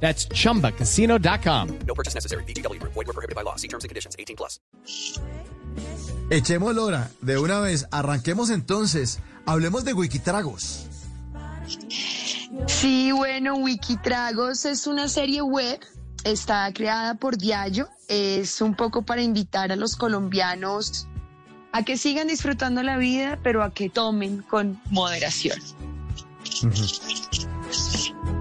That's chumbacasino.com. No purchase necessary. BGW. Void were prohibited by law. See terms and conditions. 18 plus. Echemos lora, de una vez, arranquemos entonces, hablemos de Wikitragos. Sí, bueno, Wikitragos es una serie web, está creada por Diallo, es un poco para invitar a los colombianos a que sigan disfrutando la vida, pero a que tomen con moderación.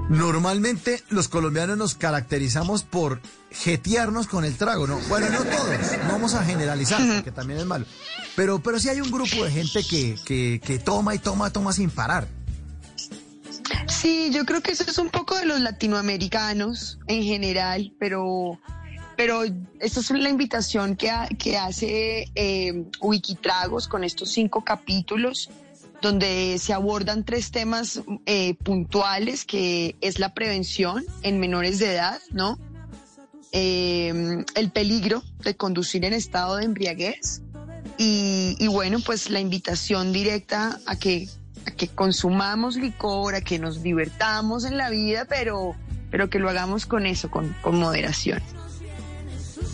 Normalmente los colombianos nos caracterizamos por jetearnos con el trago, ¿no? Bueno, no todos, no vamos a generalizar, porque también es malo. Pero, pero sí hay un grupo de gente que, que, que toma y toma, toma sin parar. Sí, yo creo que eso es un poco de los latinoamericanos en general, pero, pero esta es la invitación que, ha- que hace eh, Wikitragos con estos cinco capítulos donde se abordan tres temas eh, puntuales, que es la prevención en menores de edad, ¿no? Eh, el peligro de conducir en estado de embriaguez y, y bueno, pues la invitación directa a que, a que consumamos licor, a que nos divertamos en la vida, pero, pero que lo hagamos con eso, con, con moderación.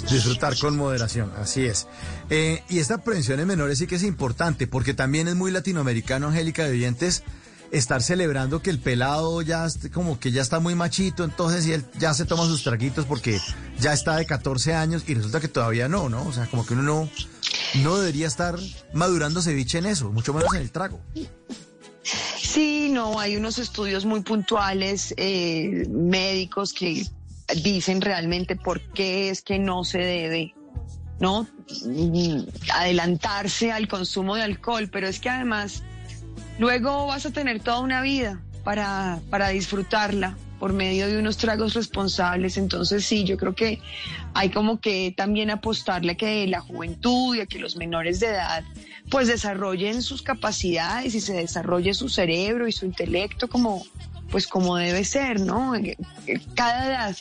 Disfrutar con moderación, así es. Eh, y esta prevención en menores sí que es importante, porque también es muy latinoamericano, Angélica de Oyentes, estar celebrando que el pelado ya como que ya está muy machito, entonces y él ya se toma sus traguitos porque ya está de 14 años y resulta que todavía no, ¿no? O sea, como que uno no, no debería estar madurando ceviche en eso, mucho menos en el trago. Sí, no, hay unos estudios muy puntuales eh, médicos que dicen realmente por qué es que no se debe, ¿no? Mm, Adelantarse al consumo de alcohol, pero es que además luego vas a tener toda una vida para, para disfrutarla por medio de unos tragos responsables. Entonces sí, yo creo que hay como que también apostarle a que la juventud y a que los menores de edad pues desarrollen sus capacidades y se desarrolle su cerebro y su intelecto como pues como debe ser, ¿no? Cada edad,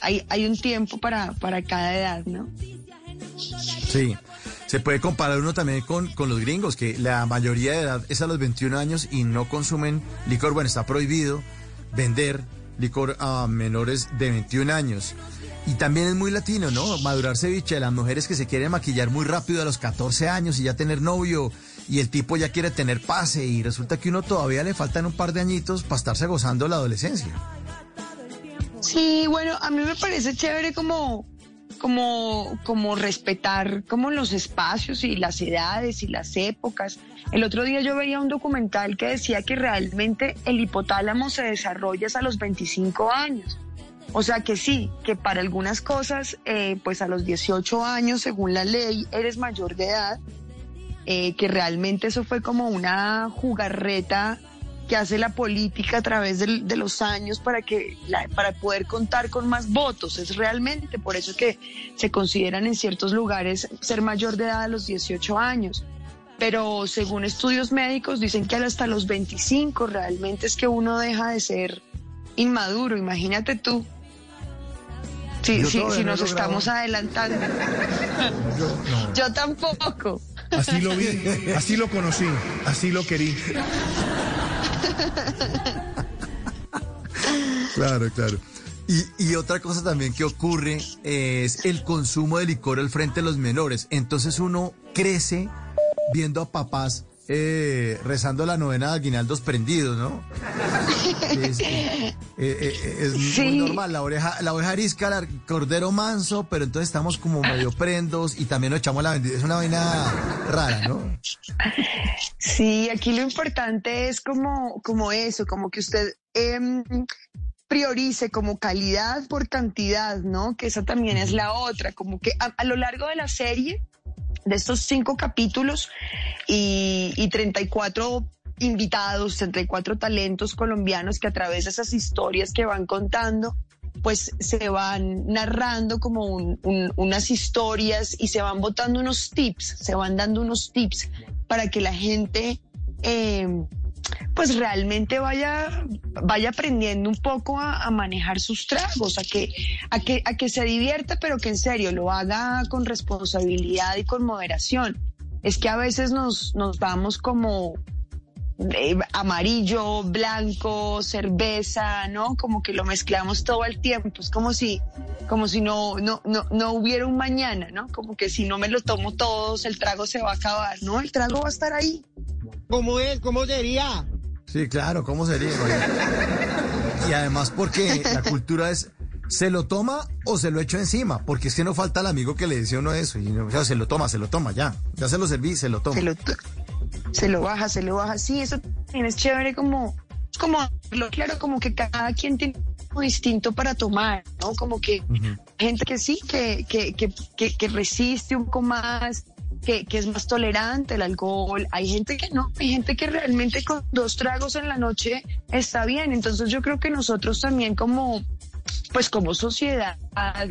hay, hay un tiempo para, para cada edad, ¿no? Sí. Se puede comparar uno también con, con los gringos, que la mayoría de edad es a los 21 años y no consumen licor. Bueno, está prohibido vender licor a menores de 21 años. Y también es muy latino, ¿no? Madurar ceviche, las mujeres que se quieren maquillar muy rápido a los 14 años y ya tener novio, y el tipo ya quiere tener pase, y resulta que uno todavía le faltan un par de añitos para estarse gozando la adolescencia. Sí, bueno, a mí me parece chévere como, como, como respetar como los espacios y las edades y las épocas. El otro día yo veía un documental que decía que realmente el hipotálamo se desarrolla hasta los 25 años. O sea que sí, que para algunas cosas, eh, pues a los 18 años, según la ley, eres mayor de edad, eh, que realmente eso fue como una jugarreta que hace la política a través del- de, los años para que la- para poder contar con más votos. Es realmente por eso que se consideran en ciertos lugares ser mayor de edad a los 18 años. Pero según estudios médicos dicen que hasta los 25 realmente es que uno deja de ser inmaduro. Imagínate tú. Sí, sí, si nos logrado. estamos adelantando. Yo, no. Yo tampoco. Así lo vi, así lo conocí, así lo querí. Claro, claro. Y, y otra cosa también que ocurre es el consumo de licor al frente de los menores. Entonces uno crece viendo a papás eh, rezando la novena de aguinaldos prendidos, ¿no? Es, eh, eh, es muy normal, la oreja, la oveja arisca, el cordero manso, pero entonces estamos como medio prendos y también nos echamos la bendición. Es una vaina rara, ¿no? Sí, aquí lo importante es como, como eso, como que usted em, priorice como calidad por cantidad, ¿no? Que esa también es la otra, como que a, a lo largo de la serie, de estos cinco capítulos y, y 34 invitados, 34 talentos colombianos que a través de esas historias que van contando, pues se van narrando como unas historias y se van botando unos tips, se van dando unos tips para que la gente eh, pues realmente vaya, vaya aprendiendo un poco a, manejar sus tragos, a que, a, que, a que se divierta, pero que en serio lo haga con responsabilidad y con moderación. Es que a veces nos, nos vamos como eh, amarillo, blanco, cerveza, ¿no? Como que lo mezclamos todo el tiempo. Es como si, como si no, no, no, no hubiera un mañana, ¿no? Como que si no me lo tomo todos, el trago se va a acabar. No, el trago va a estar ahí. ¿Cómo es? ¿Cómo sería? Sí, claro, ¿cómo sería? Y además porque la cultura es, ¿se lo toma o se lo echo encima? Porque es que no falta el amigo que le dice uno eso. Y o sea, se lo toma, se lo toma, ya. Ya se lo serví, se lo toma. Se lo, se lo baja, se lo baja. Sí, eso también es chévere como, como, claro, como que cada quien tiene algo distinto para tomar, ¿no? Como que gente que sí, que, que, que, que, resiste un poco más, que, que, es más tolerante al alcohol, hay gente que no, hay gente que realmente con dos tragos en la noche está bien. Entonces yo creo que nosotros también como, pues como sociedad,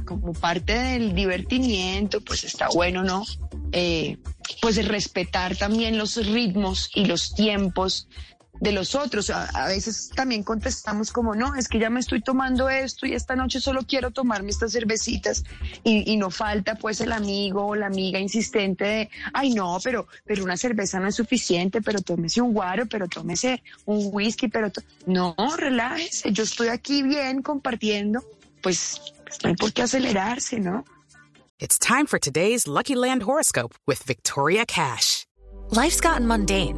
como parte del divertimiento, pues está bueno, ¿no? Eh, pues respetar también los ritmos y los tiempos de los otros. A, veces también contestamos como, no, es que ya me estoy tomando esto y esta noche solo quiero tomarme estas cervecitas y, no falta pues el amigo o la amiga insistente de, ay no, pero, pero una cerveza no es suficiente, pero tómese un guaro, pero tómese un whisky, pero no, relájese, yo estoy aquí bien compartiendo, pues, pues no hay por qué acelerarse, ¿no? It's time for today's Lucky Land horoscope with Victoria Cash. Life's gotten mundane,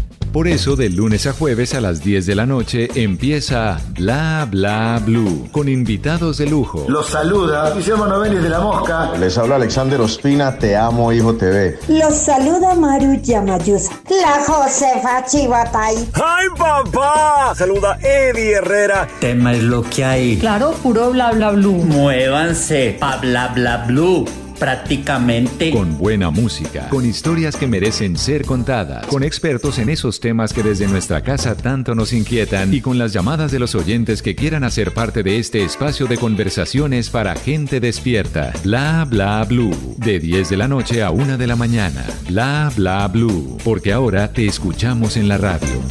Por eso, de lunes a jueves a las 10 de la noche empieza Bla Bla Blue con invitados de lujo. Los saluda Guillermo Novelli de La Mosca. Les habla Alexander Ospina, Te Amo Hijo TV. Los saluda Maru Yamayusa. La Josefa Chivatay. ¡Ay, papá! Saluda Eddie Herrera. Tema es lo que hay. Claro, puro Bla Bla Blue. Muévanse pa Bla Bla Blue prácticamente. Con buena música, con historias que merecen ser contadas, con expertos en esos temas que desde nuestra casa tanto nos inquietan y con las llamadas de los oyentes que quieran hacer parte de este espacio de conversaciones para gente despierta. Bla bla blue. De 10 de la noche a 1 de la mañana. Bla bla blue. Porque ahora te escuchamos en la radio.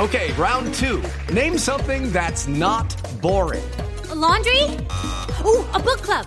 Okay, round 2. Name something that's not boring. laundry? Ooh, a book club.